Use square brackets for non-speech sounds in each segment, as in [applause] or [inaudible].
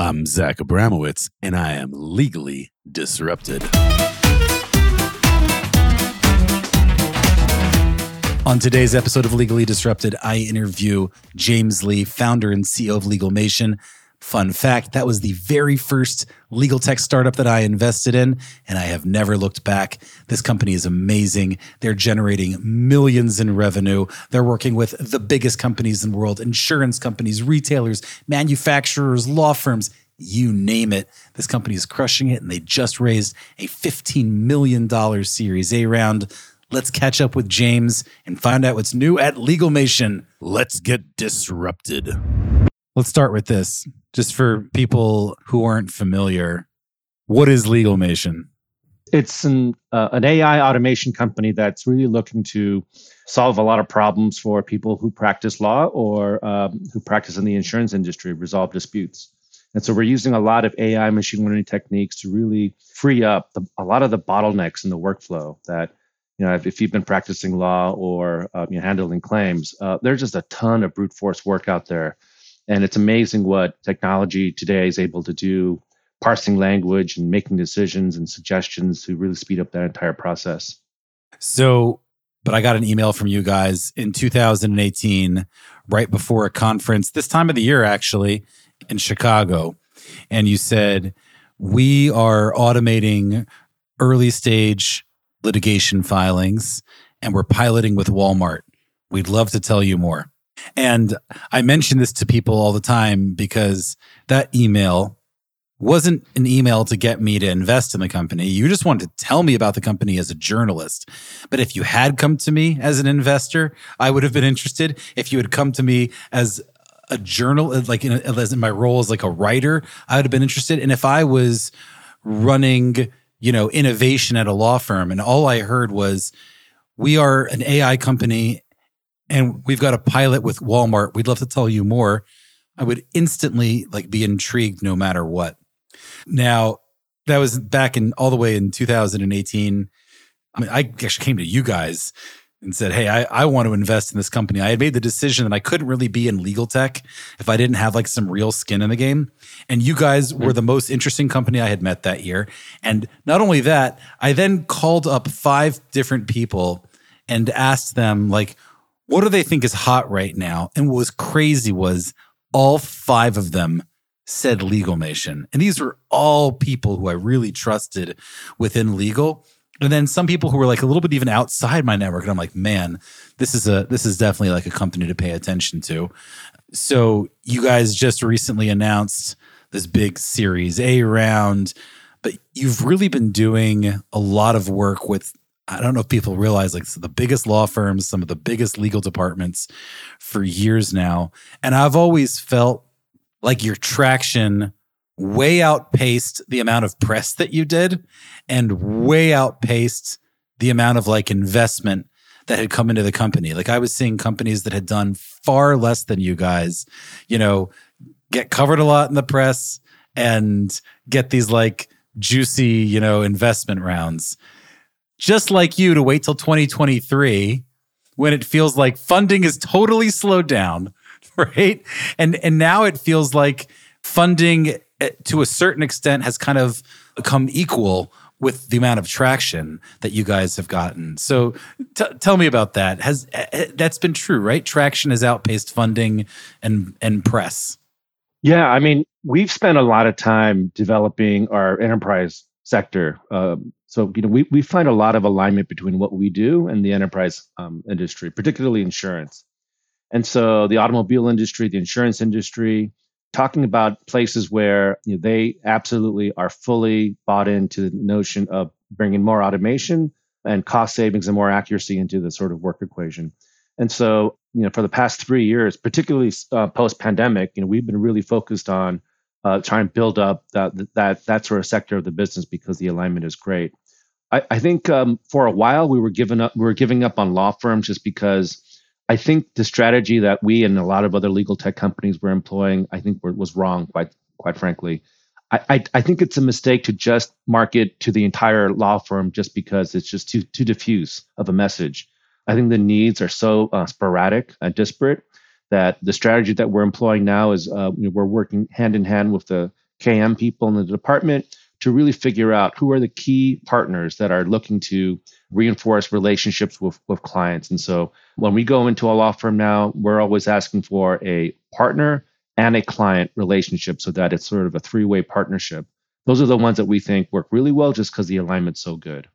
I'm Zach Abramowitz, and I am legally disrupted. On today's episode of Legally Disrupted, I interview James Lee, founder and CEO of Legalmation. Fun fact that was the very first legal tech startup that I invested in, and I have never looked back. This company is amazing. They're generating millions in revenue. They're working with the biggest companies in the world insurance companies, retailers, manufacturers, law firms you name it. This company is crushing it, and they just raised a $15 million Series A round. Let's catch up with James and find out what's new at Legalmation. Let's get disrupted. Let's start with this, just for people who aren't familiar. What is Legalmation? It's an uh, an AI automation company that's really looking to solve a lot of problems for people who practice law or um, who practice in the insurance industry, resolve disputes. And so we're using a lot of AI machine learning techniques to really free up the, a lot of the bottlenecks in the workflow that you know, if, if you've been practicing law or uh, you handling claims, uh, there's just a ton of brute force work out there. And it's amazing what technology today is able to do, parsing language and making decisions and suggestions to really speed up that entire process. So, but I got an email from you guys in 2018, right before a conference, this time of the year, actually, in Chicago. And you said, We are automating early stage litigation filings and we're piloting with Walmart. We'd love to tell you more. And I mention this to people all the time because that email wasn't an email to get me to invest in the company. You just wanted to tell me about the company as a journalist. But if you had come to me as an investor, I would have been interested. If you had come to me as a journal, like in, in my role as like a writer, I would have been interested. And if I was running you know, innovation at a law firm. And all I heard was, we are an AI company and we've got a pilot with Walmart. We'd love to tell you more. I would instantly like be intrigued no matter what. Now, that was back in all the way in 2018. I mean, I actually came to you guys and said, Hey, I, I want to invest in this company. I had made the decision that I couldn't really be in legal tech if I didn't have like some real skin in the game. And you guys mm-hmm. were the most interesting company I had met that year. And not only that, I then called up five different people and asked them, like, what do they think is hot right now? And what was crazy was all five of them said Legalmation. And these were all people who I really trusted within legal and then some people who were like a little bit even outside my network and i'm like man this is a this is definitely like a company to pay attention to so you guys just recently announced this big series a round but you've really been doing a lot of work with i don't know if people realize like the biggest law firms some of the biggest legal departments for years now and i've always felt like your traction way outpaced the amount of press that you did and way outpaced the amount of like investment that had come into the company. Like I was seeing companies that had done far less than you guys, you know, get covered a lot in the press and get these like juicy, you know, investment rounds. Just like you to wait till 2023 when it feels like funding is totally slowed down, [laughs] right? And and now it feels like funding eh, to a certain extent has kind of come equal with the amount of traction that you guys have gotten. So t- tell me about that. Has eh, eh, that's been true, right? Traction has outpaced funding and and press. Yeah, I mean, we've spent a lot of time developing our enterprise sector. Um, so you know, we we find a lot of alignment between what we do and the enterprise um, industry, particularly insurance. And so the automobile industry, the insurance industry, talking about places where you know, they absolutely are fully bought into the notion of bringing more automation and cost savings and more accuracy into the sort of work equation. And so, you know, for the past three years, particularly uh, post pandemic, you know, we've been really focused on uh, trying to build up that that that sort of sector of the business because the alignment is great. I, I think um, for a while we were giving up we were giving up on law firms just because I think the strategy that we and a lot of other legal tech companies were employing, I think was wrong, quite quite frankly. I, I, I, think it's a mistake to just market to the entire law firm just because it's just too too diffuse of a message. I think the needs are so uh, sporadic and disparate that the strategy that we're employing now is uh, we're working hand in hand with the KM people in the department to really figure out who are the key partners that are looking to reinforce relationships with, with clients. And so when we go into a law firm now, we're always asking for a partner and a client relationship so that it's sort of a three way partnership. Those are the ones that we think work really well just because the alignment's so good.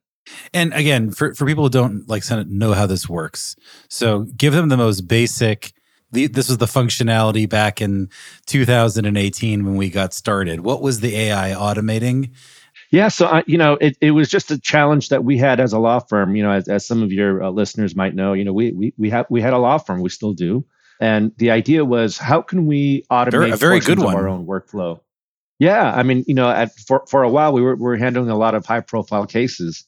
And again, for, for people who don't like know how this works, so give them the most basic. The, this was the functionality back in 2018 when we got started. What was the AI automating? Yeah, so I, you know, it, it was just a challenge that we had as a law firm. You know, as, as some of your uh, listeners might know, you know, we we we have we had a law firm, we still do, and the idea was how can we automate very, a very good one. our own workflow? Yeah, I mean, you know, at, for for a while we were we were handling a lot of high profile cases,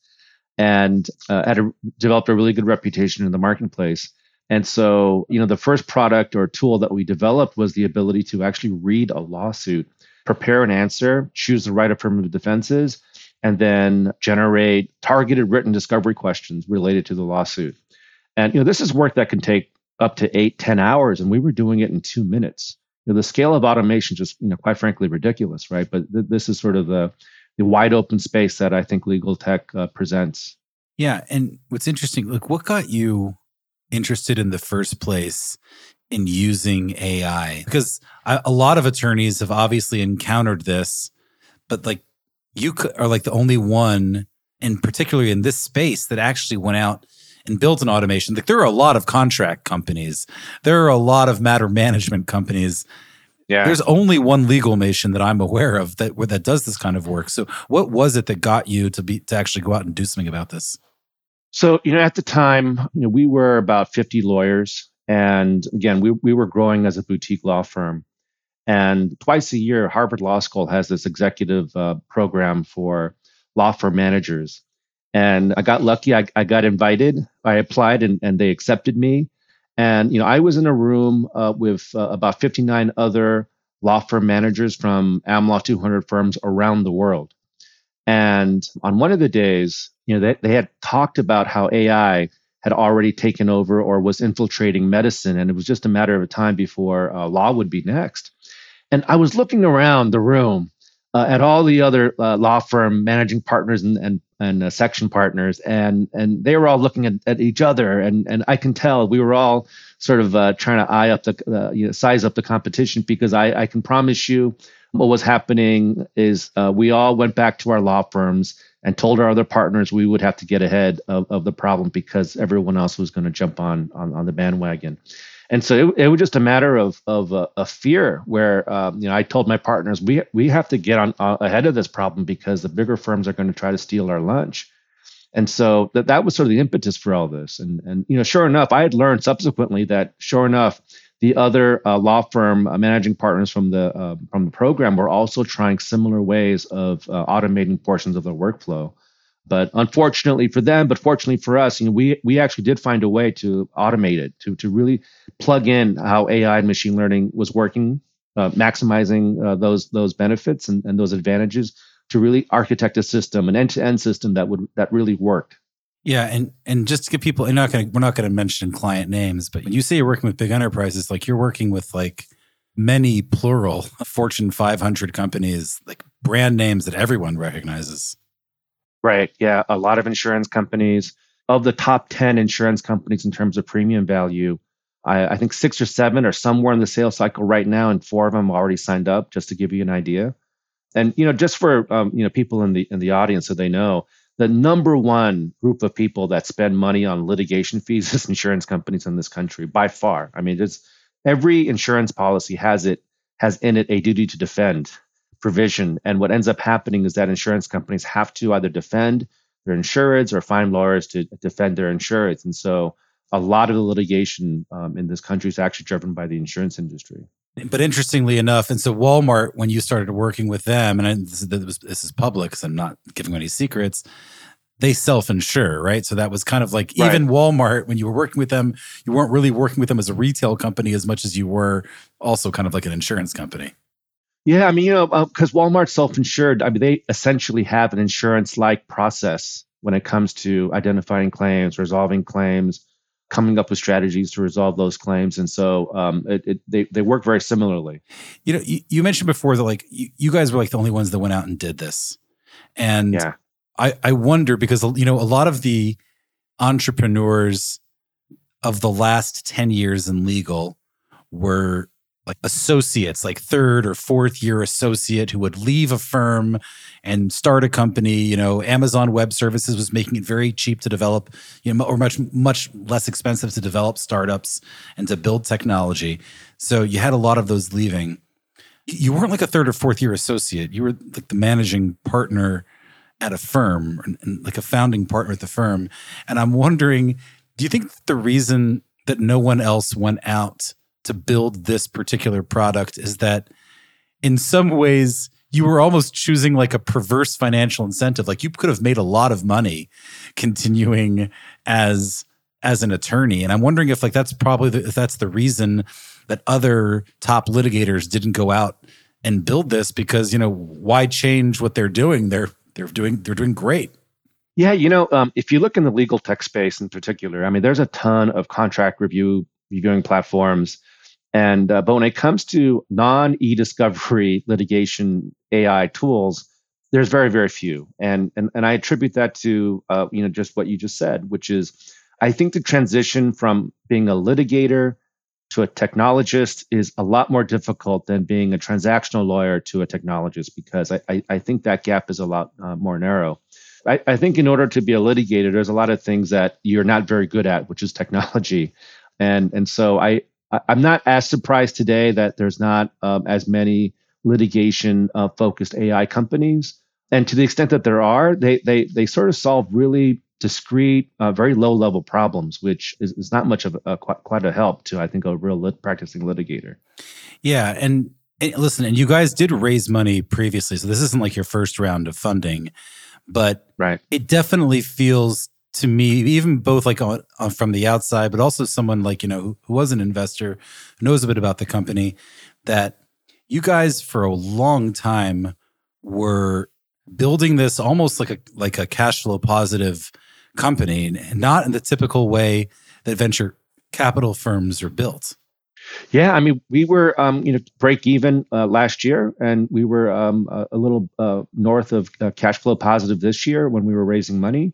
and uh, had a, developed a really good reputation in the marketplace. And so, you know, the first product or tool that we developed was the ability to actually read a lawsuit, prepare an answer, choose the right affirmative defenses, and then generate targeted written discovery questions related to the lawsuit. And you know, this is work that can take up to eight, ten hours, and we were doing it in two minutes. You know, the scale of automation just, you know, quite frankly, ridiculous, right? But th- this is sort of the the wide open space that I think legal tech uh, presents. Yeah, and what's interesting, like, what got you interested in the first place in using AI? Because I, a lot of attorneys have obviously encountered this, but like you are like the only one, and particularly in this space, that actually went out and built an automation. Like there are a lot of contract companies, there are a lot of matter management companies yeah. There's only one Legalmation that I'm aware of that that does this kind of work. So what was it that got you to be to actually go out and do something about this? So, you know, at the time, you know, we were about 50 lawyers. And again, we, we were growing as a boutique law firm. And twice a year, Harvard Law School has this executive uh, program for law firm managers. And I got lucky. I, I got invited. I applied and, and they accepted me. And you know, I was in a room uh, with uh, about 59 other law firm managers from AmLaw 200 firms around the world. And on one of the days, you know, they, they had talked about how AI had already taken over or was infiltrating medicine, and it was just a matter of time before uh, law would be next. And I was looking around the room uh, at all the other uh, law firm managing partners and, and and uh, section partners, and and they were all looking at, at each other, and and I can tell we were all sort of uh, trying to eye up the uh, you know, size up the competition because I I can promise you what was happening is uh, we all went back to our law firms and told our other partners we would have to get ahead of, of the problem because everyone else was going to jump on, on on the bandwagon. And so it, it was just a matter of of uh, a fear where um, you know I told my partners we we have to get on uh, ahead of this problem because the bigger firms are going to try to steal our lunch. And so that that was sort of the impetus for all this. And and you know sure enough I had learned subsequently that sure enough the other uh, law firm uh, managing partners from the uh, from the program were also trying similar ways of uh, automating portions of their workflow. But unfortunately for them, but fortunately for us, you know, we we actually did find a way to automate it, to to really plug in how AI and machine learning was working, uh, maximizing uh, those those benefits and, and those advantages to really architect a system, an end-to-end system that would that really worked. Yeah, and and just to get people, not gonna we're not gonna mention client names, but when you say you're working with big enterprises, like you're working with like many plural Fortune 500 companies, like brand names that everyone recognizes. Right. Yeah. A lot of insurance companies. Of the top 10 insurance companies in terms of premium value, I, I think six or seven are somewhere in the sales cycle right now, and four of them already signed up. Just to give you an idea, and you know, just for um, you know people in the in the audience so they know, the number one group of people that spend money on litigation fees [laughs] is insurance companies in this country by far. I mean, it's every insurance policy has it has in it a duty to defend provision. And what ends up happening is that insurance companies have to either defend their insureds or find lawyers to defend their insureds. And so a lot of the litigation um, in this country is actually driven by the insurance industry. But interestingly enough, and so Walmart, when you started working with them, and this is, this is public, because I'm not giving any secrets, they self-insure, right? So that was kind of like right. even Walmart, when you were working with them, you weren't really working with them as a retail company as much as you were also kind of like an insurance company. Yeah, I mean, you know, because uh, Walmart's self-insured. I mean, they essentially have an insurance-like process when it comes to identifying claims, resolving claims, coming up with strategies to resolve those claims. And so um, it, it, they, they work very similarly. You know, you, you mentioned before that like you, you, guys were like the only ones that went out and did this. And yeah. I, I wonder because, you know, a lot of the entrepreneurs of the last 10 years in legal were like associates, like third or fourth year associate who would leave a firm and start a company. You know, Amazon Web Services was making it very cheap to develop, you know, or much much less expensive to develop startups and to build technology. So you had a lot of those leaving. You weren't like a third or fourth year associate. You were like the managing partner at a firm, and like a founding partner at the firm. And I'm wondering, do you think the reason that no one else went out to build this particular product is that in some ways you were almost choosing like a perverse financial incentive. Like you could have made a lot of money continuing as as an attorney. And i'm wondering if like that's probably the, if that's the reason that other top litigators didn't go out and build this because you know why change what they're doing? They're they're doing they're doing great. Yeah you know um, if you look in the legal tech space in particular i mean there's a ton of contract review reviewing platforms and uh, but when it comes to non e-discovery [laughs] litigation AI tools, there's very very few, and and and I attribute that to uh, you know just what you just said, which is I think the transition from being a litigator to a technologist is a lot more difficult than being a transactional lawyer to a technologist because I, I, I think that gap is a lot uh, more narrow. I, I, think in order to be a litigator, there's a lot of things that you're not very good at, which is technology. And and so I, I'm not as surprised today that there's not um, as many litigation uh, focused AI companies. And to the extent that there are, they they they sort of solve really discrete, uh, very low level problems, which is, is not much of a, quite, quite a help to I think a real lit, practicing litigator. Yeah, and, and listen, and you guys did raise money previously, so this isn't like your first round of funding, but right, it definitely feels to me, even both like on, on, from the outside, but also someone like you know who, who was an investor, knows a bit about the company, that you guys for a long time were building this almost like a like a cash flow positive company, not in the typical way that venture capital firms are built. Yeah, I mean, we were um, you know break even uh, last year, and we were um, a, a, little uh, north of uh, cash flow positive this year when we were raising money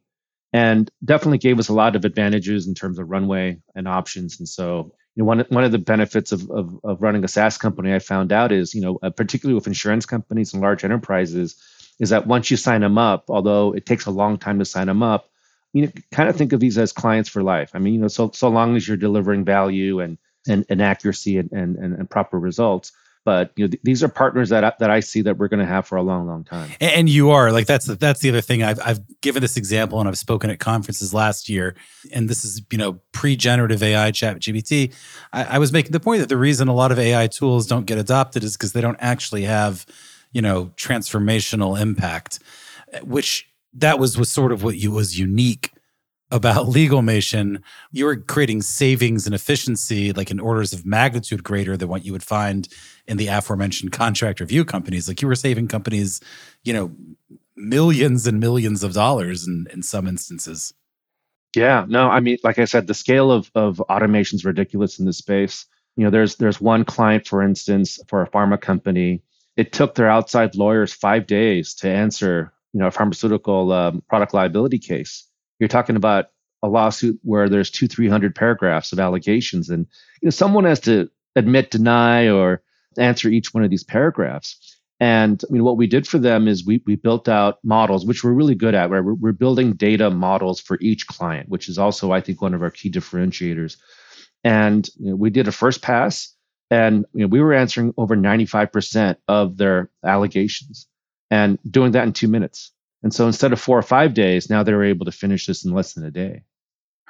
and definitely gave us a lot of advantages in terms of runway and options. And so, you know, one one of the benefits of of, of running a SaaS company I found out is, you know, uh, particularly with insurance companies and large enterprises, is that once you sign them up, although it takes a long time to sign them up, you know, kind of think of these as clients for life. I mean, you know, so so long as you're delivering value and and, and accuracy and, and, and proper results, but you know th- these are partners that I, that I see that we're going to have for a long, long time. And, you are like that's the, that's the other thing. I've I've given this example and I've spoken at conferences last year, and this is you know pre-generative AI, Chat GPT. I, I was making the point that the reason a lot of AI tools don't get adopted is because they don't actually have you know transformational impact, which that was was sort of what you was unique about Legalmation, you were creating savings and efficiency like in orders of magnitude greater than what you would find in the aforementioned contract review companies. Like you were saving companies, you know, millions and millions of dollars in, in some instances. Yeah, no, I mean, like I said, the scale of of automation is ridiculous in this space. You know, there's there's one client, for instance, for a pharma company. It took their outside lawyers five days to answer, you know, a pharmaceutical um, product liability case you're talking about a lawsuit where there's two, three hundred paragraphs of allegations, and you know someone has to admit, deny, or answer each one of these paragraphs. And I mean, what we did for them is we we built out models, which we're really good at. Right, we're, we're building data models for each client, which is also, I think, one of our key differentiators. And you know, we did a first pass, and you know, we were answering over 95% of their allegations, and doing that in two minutes. And so instead of four or five days, now they're able to finish this in less than a day.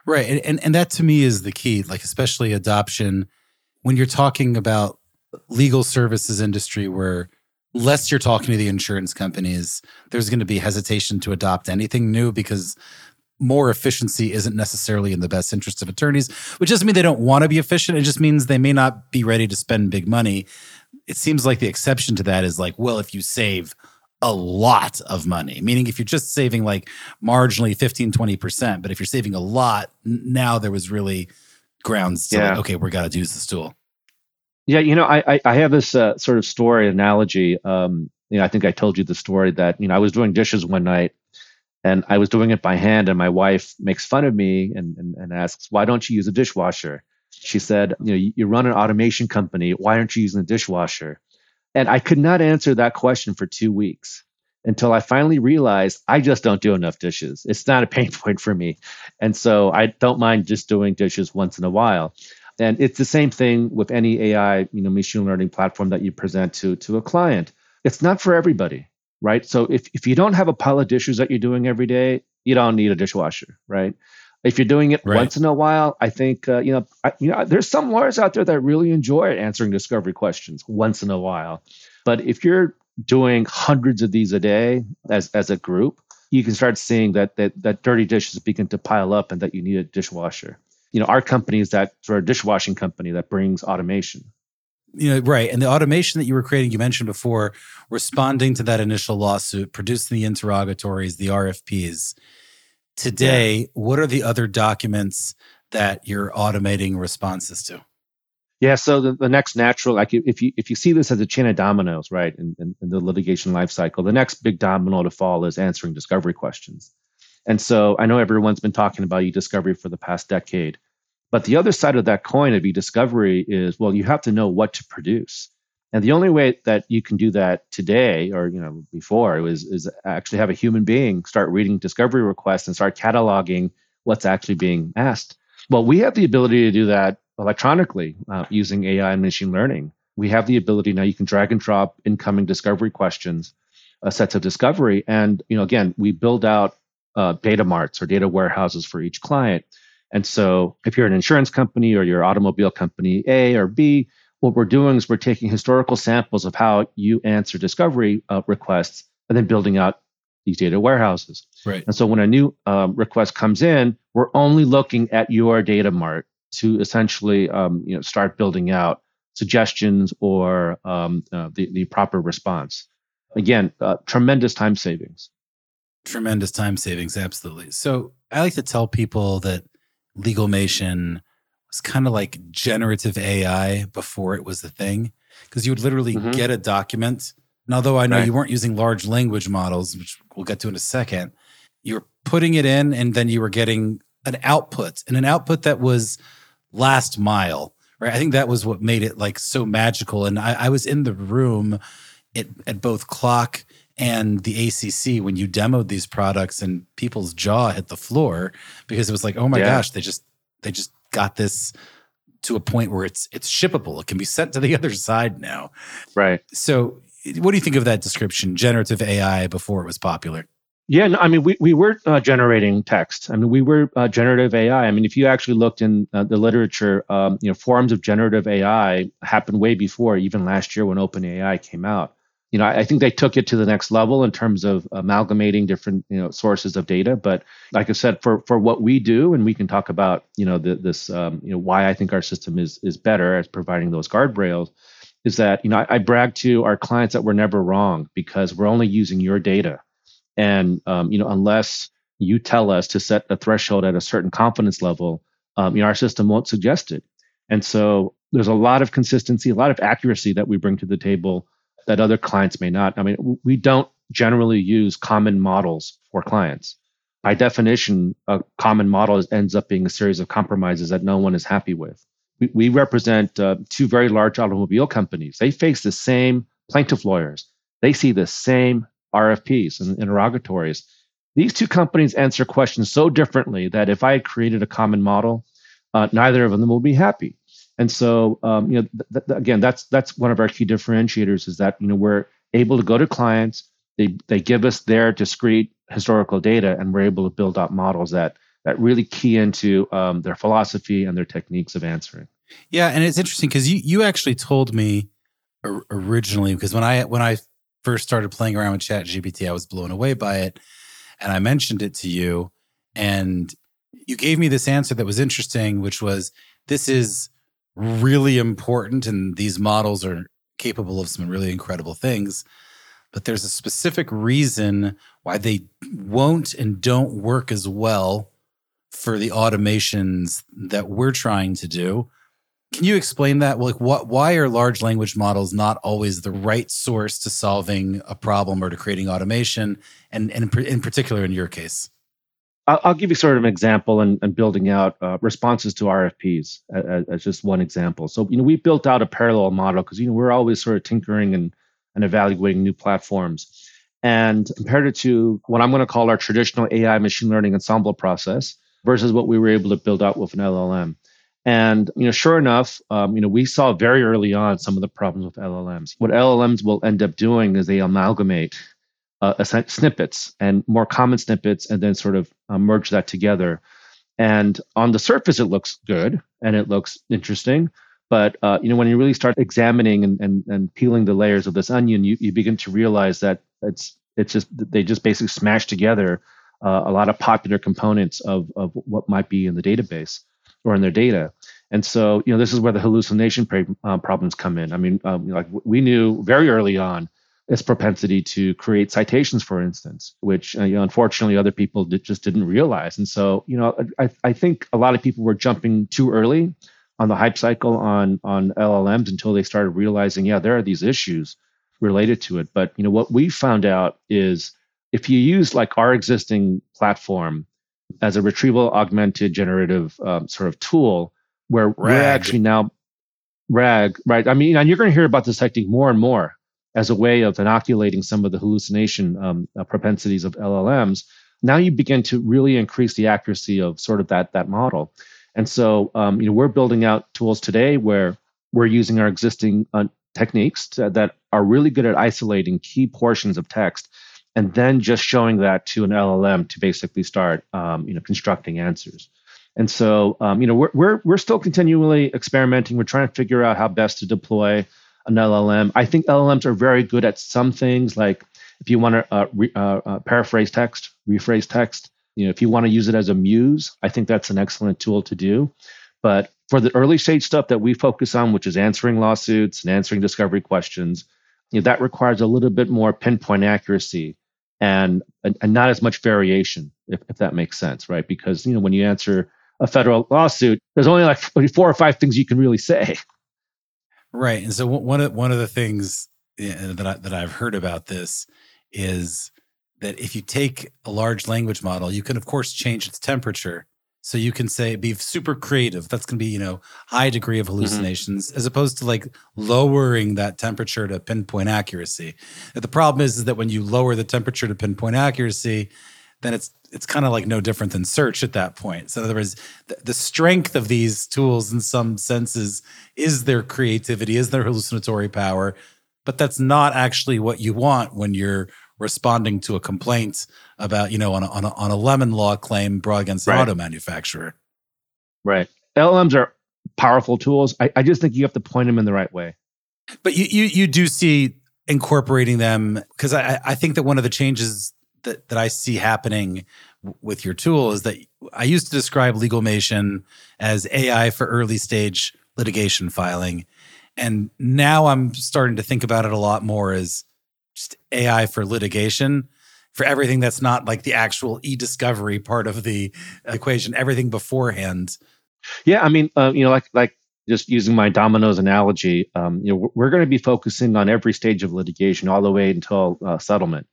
Right. And, and, and that to me is the key, like especially adoption when you're talking about legal services industry where less you're talking to the insurance companies, there's going to be hesitation to adopt anything new because more efficiency isn't necessarily in the best interest of attorneys, which doesn't mean they don't want to be efficient. It just means they may not be ready to spend big money. It seems like the exception to that is like, well, if you save a lot of money. Meaning, if you're just saving like marginally 15, 20%, but if you're saving a lot, now there was really grounds to, yeah. like, okay, we're got to use this tool. Yeah, you know, I I, have this uh, sort of story analogy. Um, you know, I think I told you the story that you know I was doing dishes one night, and I was doing it by hand, and my wife makes fun of me and and, and asks, "Why don't you use a dishwasher?" She said, "You know, you, you run an automation company. Why aren't you using a dishwasher?" And I could not answer that question for two weeks until I finally realized I just don't do enough dishes. It's not a pain [laughs] point for me. And so I don't mind just doing dishes once in a while. And it's the same thing with any AI, you know, machine learning platform that you present to to a client. It's not for everybody, right? So if, if you don't have a pile of dishes that you're doing every day, you don't need a dishwasher, right? If you're doing it right. once in a while, I think uh, you know, I, you know, there's some lawyers out there that really enjoy answering discovery questions once in a while. But if you're doing hundreds of these a day as as a group, you can start seeing that that that dirty dishes begin to pile up and that you need a dishwasher. You know, our company is that sort of dishwashing company that brings automation. You know, right. And the automation that you were creating, you mentioned before, responding to that initial lawsuit, producing the interrogatories, the RFPs. Today, yeah. what are the other documents that you're automating responses to? Yeah, so the, the next natural, like if you if you see this as a chain of dominoes, right, in, in, in the litigation life cycle, the next big domino to fall is answering discovery questions. And so I know everyone's been talking about e-discovery for the past decade, but the other side of that coin of e-discovery is well, you have to know what to produce. And the only way that you can do that today, or you know, before, is is actually have a human being start reading discovery requests and start cataloging what's actually being asked. Well, we have the ability to do that electronically uh, using AI and machine learning. We have the ability now. You can drag and drop incoming discovery questions, uh, sets of discovery, and you know, again, we build out uh, data marts or data warehouses for each client. And so, if you're an insurance company or you're automobile company A or B, what we're doing is we're taking historical samples of how you answer discovery uh, requests and then building out these data warehouses. Right. And so when a new um, request comes in, we're only looking at your data mart to essentially um, you know start building out suggestions or um, uh, the the proper response. Again, uh, tremendous time savings. Tremendous time savings, absolutely. So I like to tell people that Legalmation was kind of like generative AI before it was a thing, because you would literally mm-hmm. get a document. And although I know right. you weren't using large language models, which we'll get to in a second, you were putting it in and then you were getting an output and an output that was last mile, right? I think that was what made it like so magical. And I, I was in the room at, at both CLOC and the ACC when you demoed these products, and people's jaw hit the floor because it was like, oh my yeah. gosh, they just they just got this to a point where it's it's shippable. It can be sent to the [laughs] other side now. Right. So, what do you think of that description, generative AI, before it was popular? Yeah, no, I mean, we, we were uh, generating text. I mean, we were uh, generative AI. I mean, if you actually looked in uh, the literature, um, you know, forms of generative AI happened way before, even last year when OpenAI came out. You know, I, think they took it to the next level in terms of amalgamating different, you know, sources of data. But like I said, for for what we do, and we can talk about, you know, the, this, um, you know, why I think our system is is better as providing those guardrails, is that you know I, I brag to our clients that we're never wrong because we're only using your data and um, you know, unless you tell us to set a threshold at a certain confidence level, um, you know, our system won't suggest it. And so there's a lot of consistency, a lot of accuracy that we bring to the table that other clients may not. I mean, we don't generally use common models for clients. By definition, a common model ends up being a series of compromises that no one is happy with. We, we represent uh, two very large automobile companies. They face the same plaintiff lawyers. They see the same RFPs and interrogatories. These two companies answer questions so differently that if I had created a common model, uh, neither of them will be happy. And so, um, you know, th- th- again, that's that's one of our key differentiators is that you know we're able to go to clients, they they give us their discrete historical data, and we're able to build out models that that really key into um, their philosophy and their techniques of answering. Yeah, and it's interesting because you you actually told me originally because when I when I first started playing around with Chat GPT, I was blown away by it. And I mentioned it to you. And you gave me this answer that was interesting, which was this is really important. And these models are capable of some really incredible things. but there's a specific reason why they won't and don't work as well for the automations that we're trying to do. Can you explain that? Like, what? Why are large language models not always the right source to solving a problem or to creating automation? And, and in particular, in your case, I'll, give you sort of an example and, and building out uh, responses to RFPs as, as, just one example. So, you know, we built out a parallel model because you know we're always sort of tinkering and and evaluating new platforms. And compared it to what I'm going to call our traditional AI machine learning ensemble process versus what we were able to build out with an LLM. And you know, sure enough, um, you know, we saw very early on some of the problems with LLMs. What LLMs will end up doing is they amalgamate uh, snippets and more common snippets, and then sort of uh, merge that together. And on the surface, it looks good and it looks interesting. But uh, you know, when you really start examining and, and, and peeling the layers of this onion, you, you begin to realize that it's it's just they just basically smash together uh, a lot of popular components of of what might be in the database or in their data. And so, you know, this is where the hallucination uh, problems come in. I mean, um, like we knew very early on its propensity to create citations, for instance, which uh, you know, unfortunately other people did, just didn't realize. And so, you know, I, I think a lot of people were jumping too early on the hype cycle on on LLMs until they started realizing, yeah, there are these issues related to it. But you know, what we found out is if you use like our existing platform as a retrieval augmented generative um, sort of tool where RAG. we're actually now RAG, right? I mean, and you're going to hear about this technique more and more as a way of inoculating some of the hallucination um, uh, propensities of LLMs. Now you begin to really increase the accuracy of sort of that that model. And so, um, you know, we're building out tools today where we're using our existing uh, techniques to, that are really good at isolating key portions of text and then just showing that to an LLM to basically start, um, you know, constructing answers. And so, um, you know, we're, we're we're still continually experimenting. We're trying to figure out how best to deploy an LLM. I think LLMs are very good at some things, like if you want to uh, re, uh, uh, paraphrase text, rephrase text. You know, if you want to use it as a muse, I think that's an excellent tool to do. But for the early stage stuff that we focus on, which is answering lawsuits and answering discovery questions, you know, that requires a little bit more pinpoint accuracy and, and, and not as much variation, if, if that makes sense, right? Because you know when you answer a federal lawsuit, there's only like four or five things you can really say. [laughs] Right, and so one of one of the things that I, that I've heard about this is that if you take a large language model, you can of course change its temperature so you can say be super creative. That's going to be, you know, high degree of mm-hmm. hallucinations mm-hmm. as opposed to like lowering that temperature to pinpoint accuracy. The problem is, is that when you lower the temperature to pinpoint accuracy, then it's it's kind of like no different than search at that point. So in other words, the, the strength of these tools in some senses is their creativity, is their hallucinatory power, but that's not actually what you want when you're responding to a complaint about, you know, on a, on a, on a lemon law claim brought against an right. auto manufacturer. Right. LLMs are powerful tools. I, I just think you have to point them in the right way. But you you, you do see incorporating them because I, I think that one of the changes that, that I see happening with your tool is that I used to describe Legalmation as AI for early stage litigation filing. And now I'm starting to think about it a lot more as just AI for litigation for everything that's not like the actual e-discovery part of the equation, everything beforehand. Yeah, I mean, uh, you know, like like just using my dominoes analogy, um, you know, we're going to be focusing on every stage of litigation all the way until uh, settlement.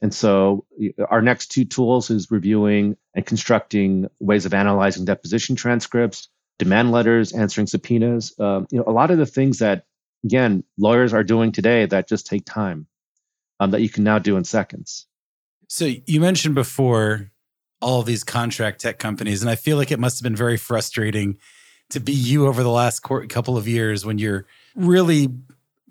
And so, our next two tools is reviewing and constructing ways of analyzing deposition transcripts, demand letters, answering subpoenas. Uh, you know, a lot of the things that again lawyers are doing today that just take time um, that you can now do in seconds. So you mentioned before all these contract tech companies, and I feel like it must have been very frustrating to be you over the last couple of years when you're really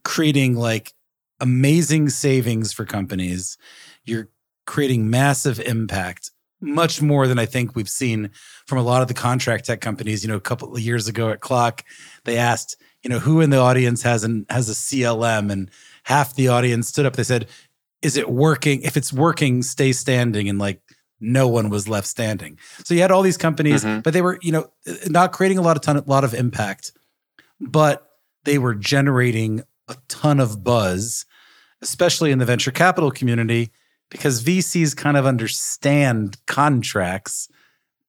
creating like amazing savings for companies. You're creating massive impact, much more than I think we've seen from a lot of the contract tech companies. You know, a couple of years ago at CLOC, they asked, you know, who in the audience has an has a CLM, and half the audience stood up. They said, "Is it working? If it's working, stay standing." And like no one was left standing. So you had all these companies, mm-hmm. but they were, you know, not creating a lot of ton, a lot of impact, but they were generating a ton of buzz especially in the venture capital community, because VCs kind of understand contracts.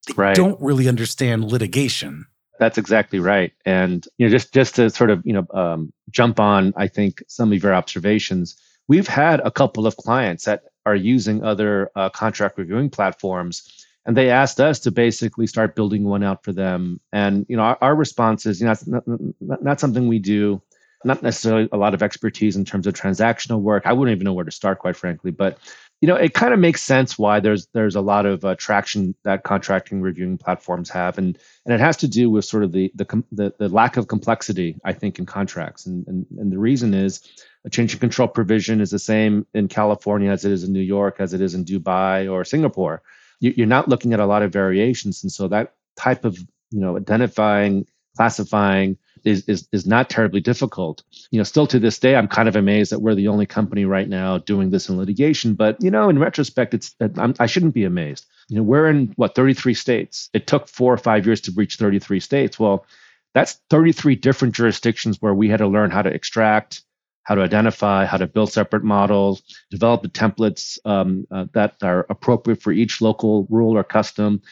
They right. don't really understand litigation. That's exactly right. And you know, just just to sort of you know um, jump on, I think some of your observations. We've had a couple of clients that are using other uh, contract reviewing platforms, and they asked us to basically start building one out for them. And you know, our, our response is, you know, not, not, not something we do not necessarily a lot of expertise in terms of transactional work. I wouldn't even know where to start, quite frankly. But you know, it kind of makes sense why there's there's a lot of uh, traction that contracting reviewing platforms have, and and it has to do with sort of the the the, the lack of complexity, I think, in contracts, and, and and the reason is a change in control provision is the same in California as it is in New York, as it is in Dubai or Singapore. You, you're not looking at a lot of variations, and so that type of you know identifying, classifying is, is is not terribly difficult. You know, still to this day, I'm kind of amazed that we're the only company right now doing this in litigation. But you know, in retrospect, it's I'm, I should not be amazed. You know, we're in what 33 states. It took four or five years to reach 33 states. Well, that's 33 different jurisdictions where we had to learn how to extract, how to identify, how to build separate models, develop the templates um, uh, that are appropriate for each local rule or custom.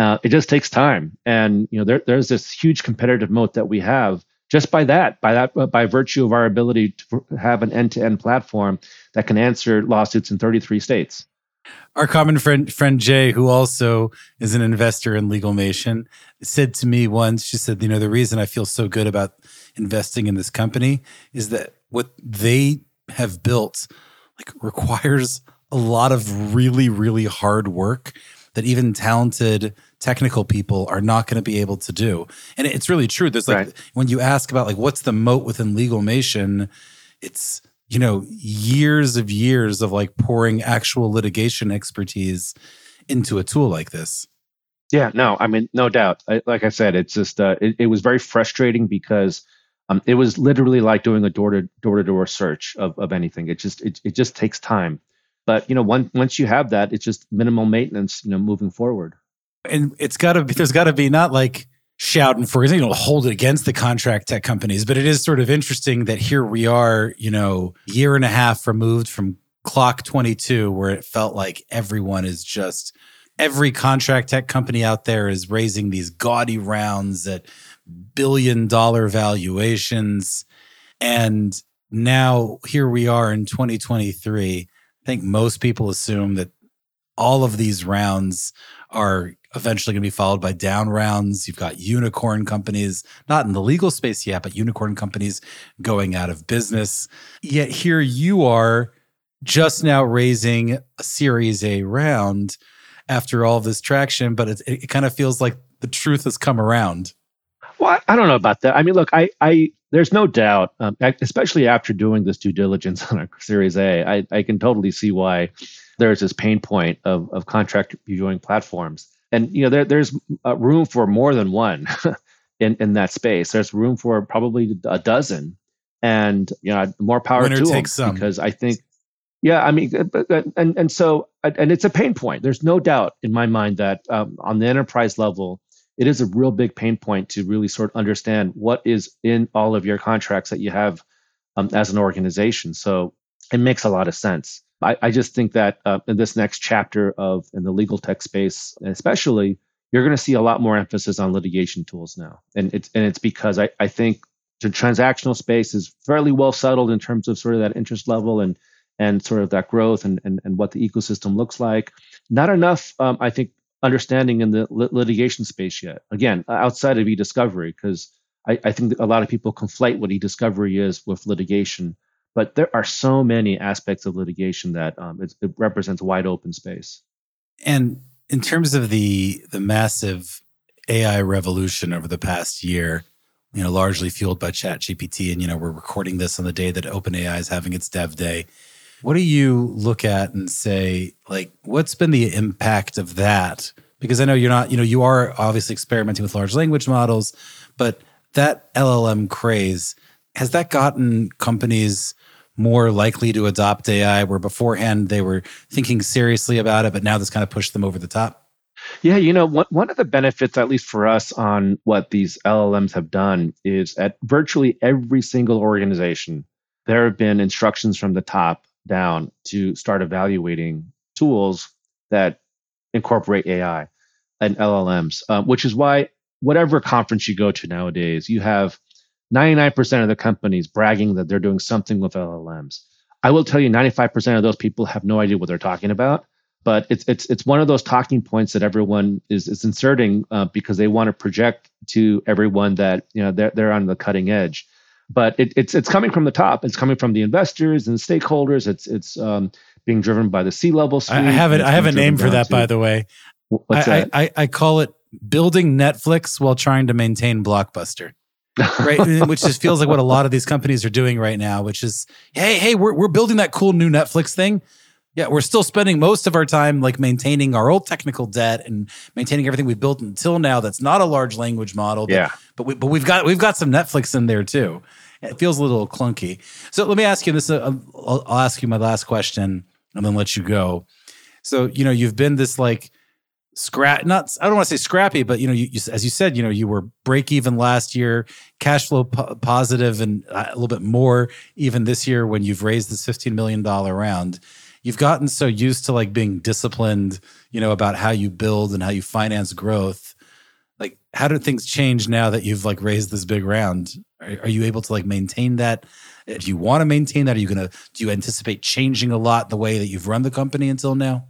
Uh, it just takes time, and you know there, there's this huge competitive moat that we have just by that, by that, uh, by virtue of our ability to have an end-to-end platform that can answer lawsuits in 33 states. Our common friend, friend Jay, who also is an investor in Legalmation, said to me once, she said, you know, the reason I feel so good about investing in this company is that what they have built like requires a lot of really, really hard work that even talented technical people are not going to be able to do. And it's really true. There's like right. when you ask about like what's the moat within legalmation, it's you know years of years of like pouring actual litigation expertise into a tool like this. Yeah, no, I mean, no doubt. I, like I said, it's just uh, it, it was very frustrating because um, it was literally like doing a door to door to door search of, of anything. It just it, it just takes time. But you know, once once you have that, it's just minimal maintenance. You know, moving forward. And it's got to be. There's got to be not like shouting for you know hold it against the contract tech companies, but it is sort of interesting that here we are, you know, year and a half removed from CLOC 22, where it felt like everyone is just every contract tech company out there is raising these gaudy rounds at billion dollar valuations. And now here we are in 2023 I think most people assume that all of these rounds are eventually going to be followed by down rounds. You've got unicorn companies, not in the legal space yet, but unicorn companies going out of business. Yet here you are just now raising a Series A round after all this traction, but it, it kind of feels like the truth has come around. Well, I don't know about that. I mean, look, I, I there's no doubt, um, especially after doing this due diligence [laughs] on a Series A, I, I can totally see why there's this pain point of, of contract reviewing platforms. And you know, there, there's uh, room for more than one [laughs] in, in that space. There's room for probably a dozen, and you know, more power Winner to them some. because I think, yeah, I mean, and and so and it's a pain point. There's no doubt in my mind that um, on the enterprise level it is a real big pain point to really sort of understand what is in all of your contracts that you have um, as an organization. So it makes a lot of sense. I, I just think that uh, in this next chapter of in the legal tech space, especially, you're going to see a lot more emphasis on litigation tools now, and it's and it's because I, I think the transactional space is fairly well settled in terms of sort of that interest level and and sort of that growth and and, and what the ecosystem looks like. Not enough, um, I think, understanding in the lit- litigation space yet. Again, outside of e-discovery, because I, I think a lot of people conflate what e-discovery is with litigation. But there are so many aspects of litigation that um, it, it represents wide open space. And in terms of the the massive AI revolution over the past year, you know, largely fueled by ChatGPT, and you know, we're recording this on the day that OpenAI is having its Dev Day. What do you look at and say, like, what's been the impact of that? Because I know you're not, you know, you are obviously experimenting with large language models, but that LLM craze, has that gotten companies more likely to adopt AI where beforehand they were thinking seriously about it, but now this kind of pushed them over the top? Yeah, you know, one, one of the benefits, at least for us, on what these LLMs have done is at virtually every single organization there have been instructions from the top down to start evaluating tools that incorporate AI and LLMs, um, which is why whatever conference you go to nowadays, you have 99% of the companies bragging that they're doing something with LLMs. I will tell you, 95% of those people have no idea what they're talking about. But it's it's it's one of those talking points that everyone is is inserting uh, because they want to project to everyone that you know they're they're on the cutting edge. But it, it's it's coming from the top. It's coming from the investors and stakeholders. It's it's um, being driven by the C-level. I have it. I have a name for that, to, by the way. What's I, that? I, I call it building Netflix while trying to maintain Blockbuster. Right? Which just feels like what a lot of these companies are doing right now which is hey hey we're, we're building that cool new netflix thing. Yeah we're still spending most of our time like maintaining our old technical debt and maintaining everything we've built until now that's not a large language model but, yeah. but, we, but we've got we've got some netflix in there too. It feels a little clunky. So let me ask you this uh, I'll, I'll ask you my last question and then let you go. So you know you've been this like scrap not i don't want to say scrappy but you know you, you, as you said you know you were break even last year cash flow po- positive and uh, a little bit more even this year when you've raised this 15 million dollar round. You've gotten so used to like being disciplined you know about how you build and how you finance growth. Like how do things change now that you've like raised this big round? Are, are you able to like maintain that? Do you want to maintain that? Are you gonna do you anticipate changing a lot the way that you've run the company until now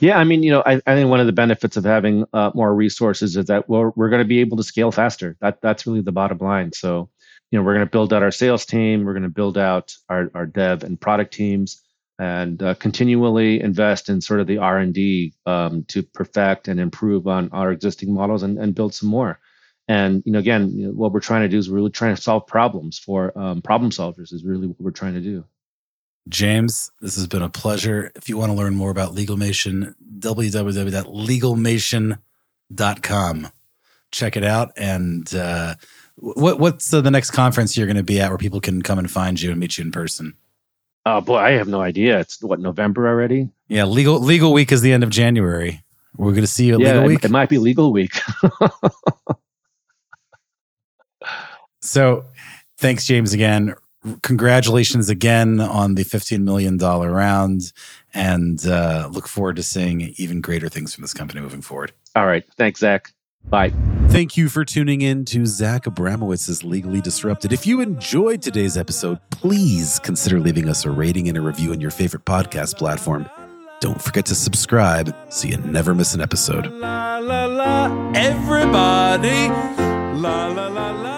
yeah, I mean, you know, I, I think one of the benefits of having uh, more resources is that we're, we're going to be able to scale faster. That that's really the bottom line. So, you know, we're going to build out our sales team, we're going to build out our, our dev and product teams, and uh, continually invest in sort of the R and D um, to perfect and improve on our existing models and, and build some more. And you know, again, you know, what we're trying to do is we're really trying to solve problems for um, problem solvers. Is really what we're trying to do. James, this has been a pleasure. If you want to learn more about Legalmation, www.legalmation.com. Check it out. And uh, what, what's uh, the next conference you're going to be at where people can come and find you and meet you in person? Oh boy, I have no idea. It's what November already. Yeah, legal legal week is the end of January. We're going to see you at yeah, legal week. It might be legal week. [laughs] so, thanks, James, again congratulations again on the $15 million round and uh, look forward to seeing even greater things from this company moving forward. All right. Thanks, Zach. Bye. Thank you for tuning in to Zach Abramowitz's Legally Disrupted. If you enjoyed today's episode, please consider leaving us a rating and a review on your favorite podcast platform. Don't forget to subscribe so you never miss an episode. La, la, la, everybody. La, la, la, la.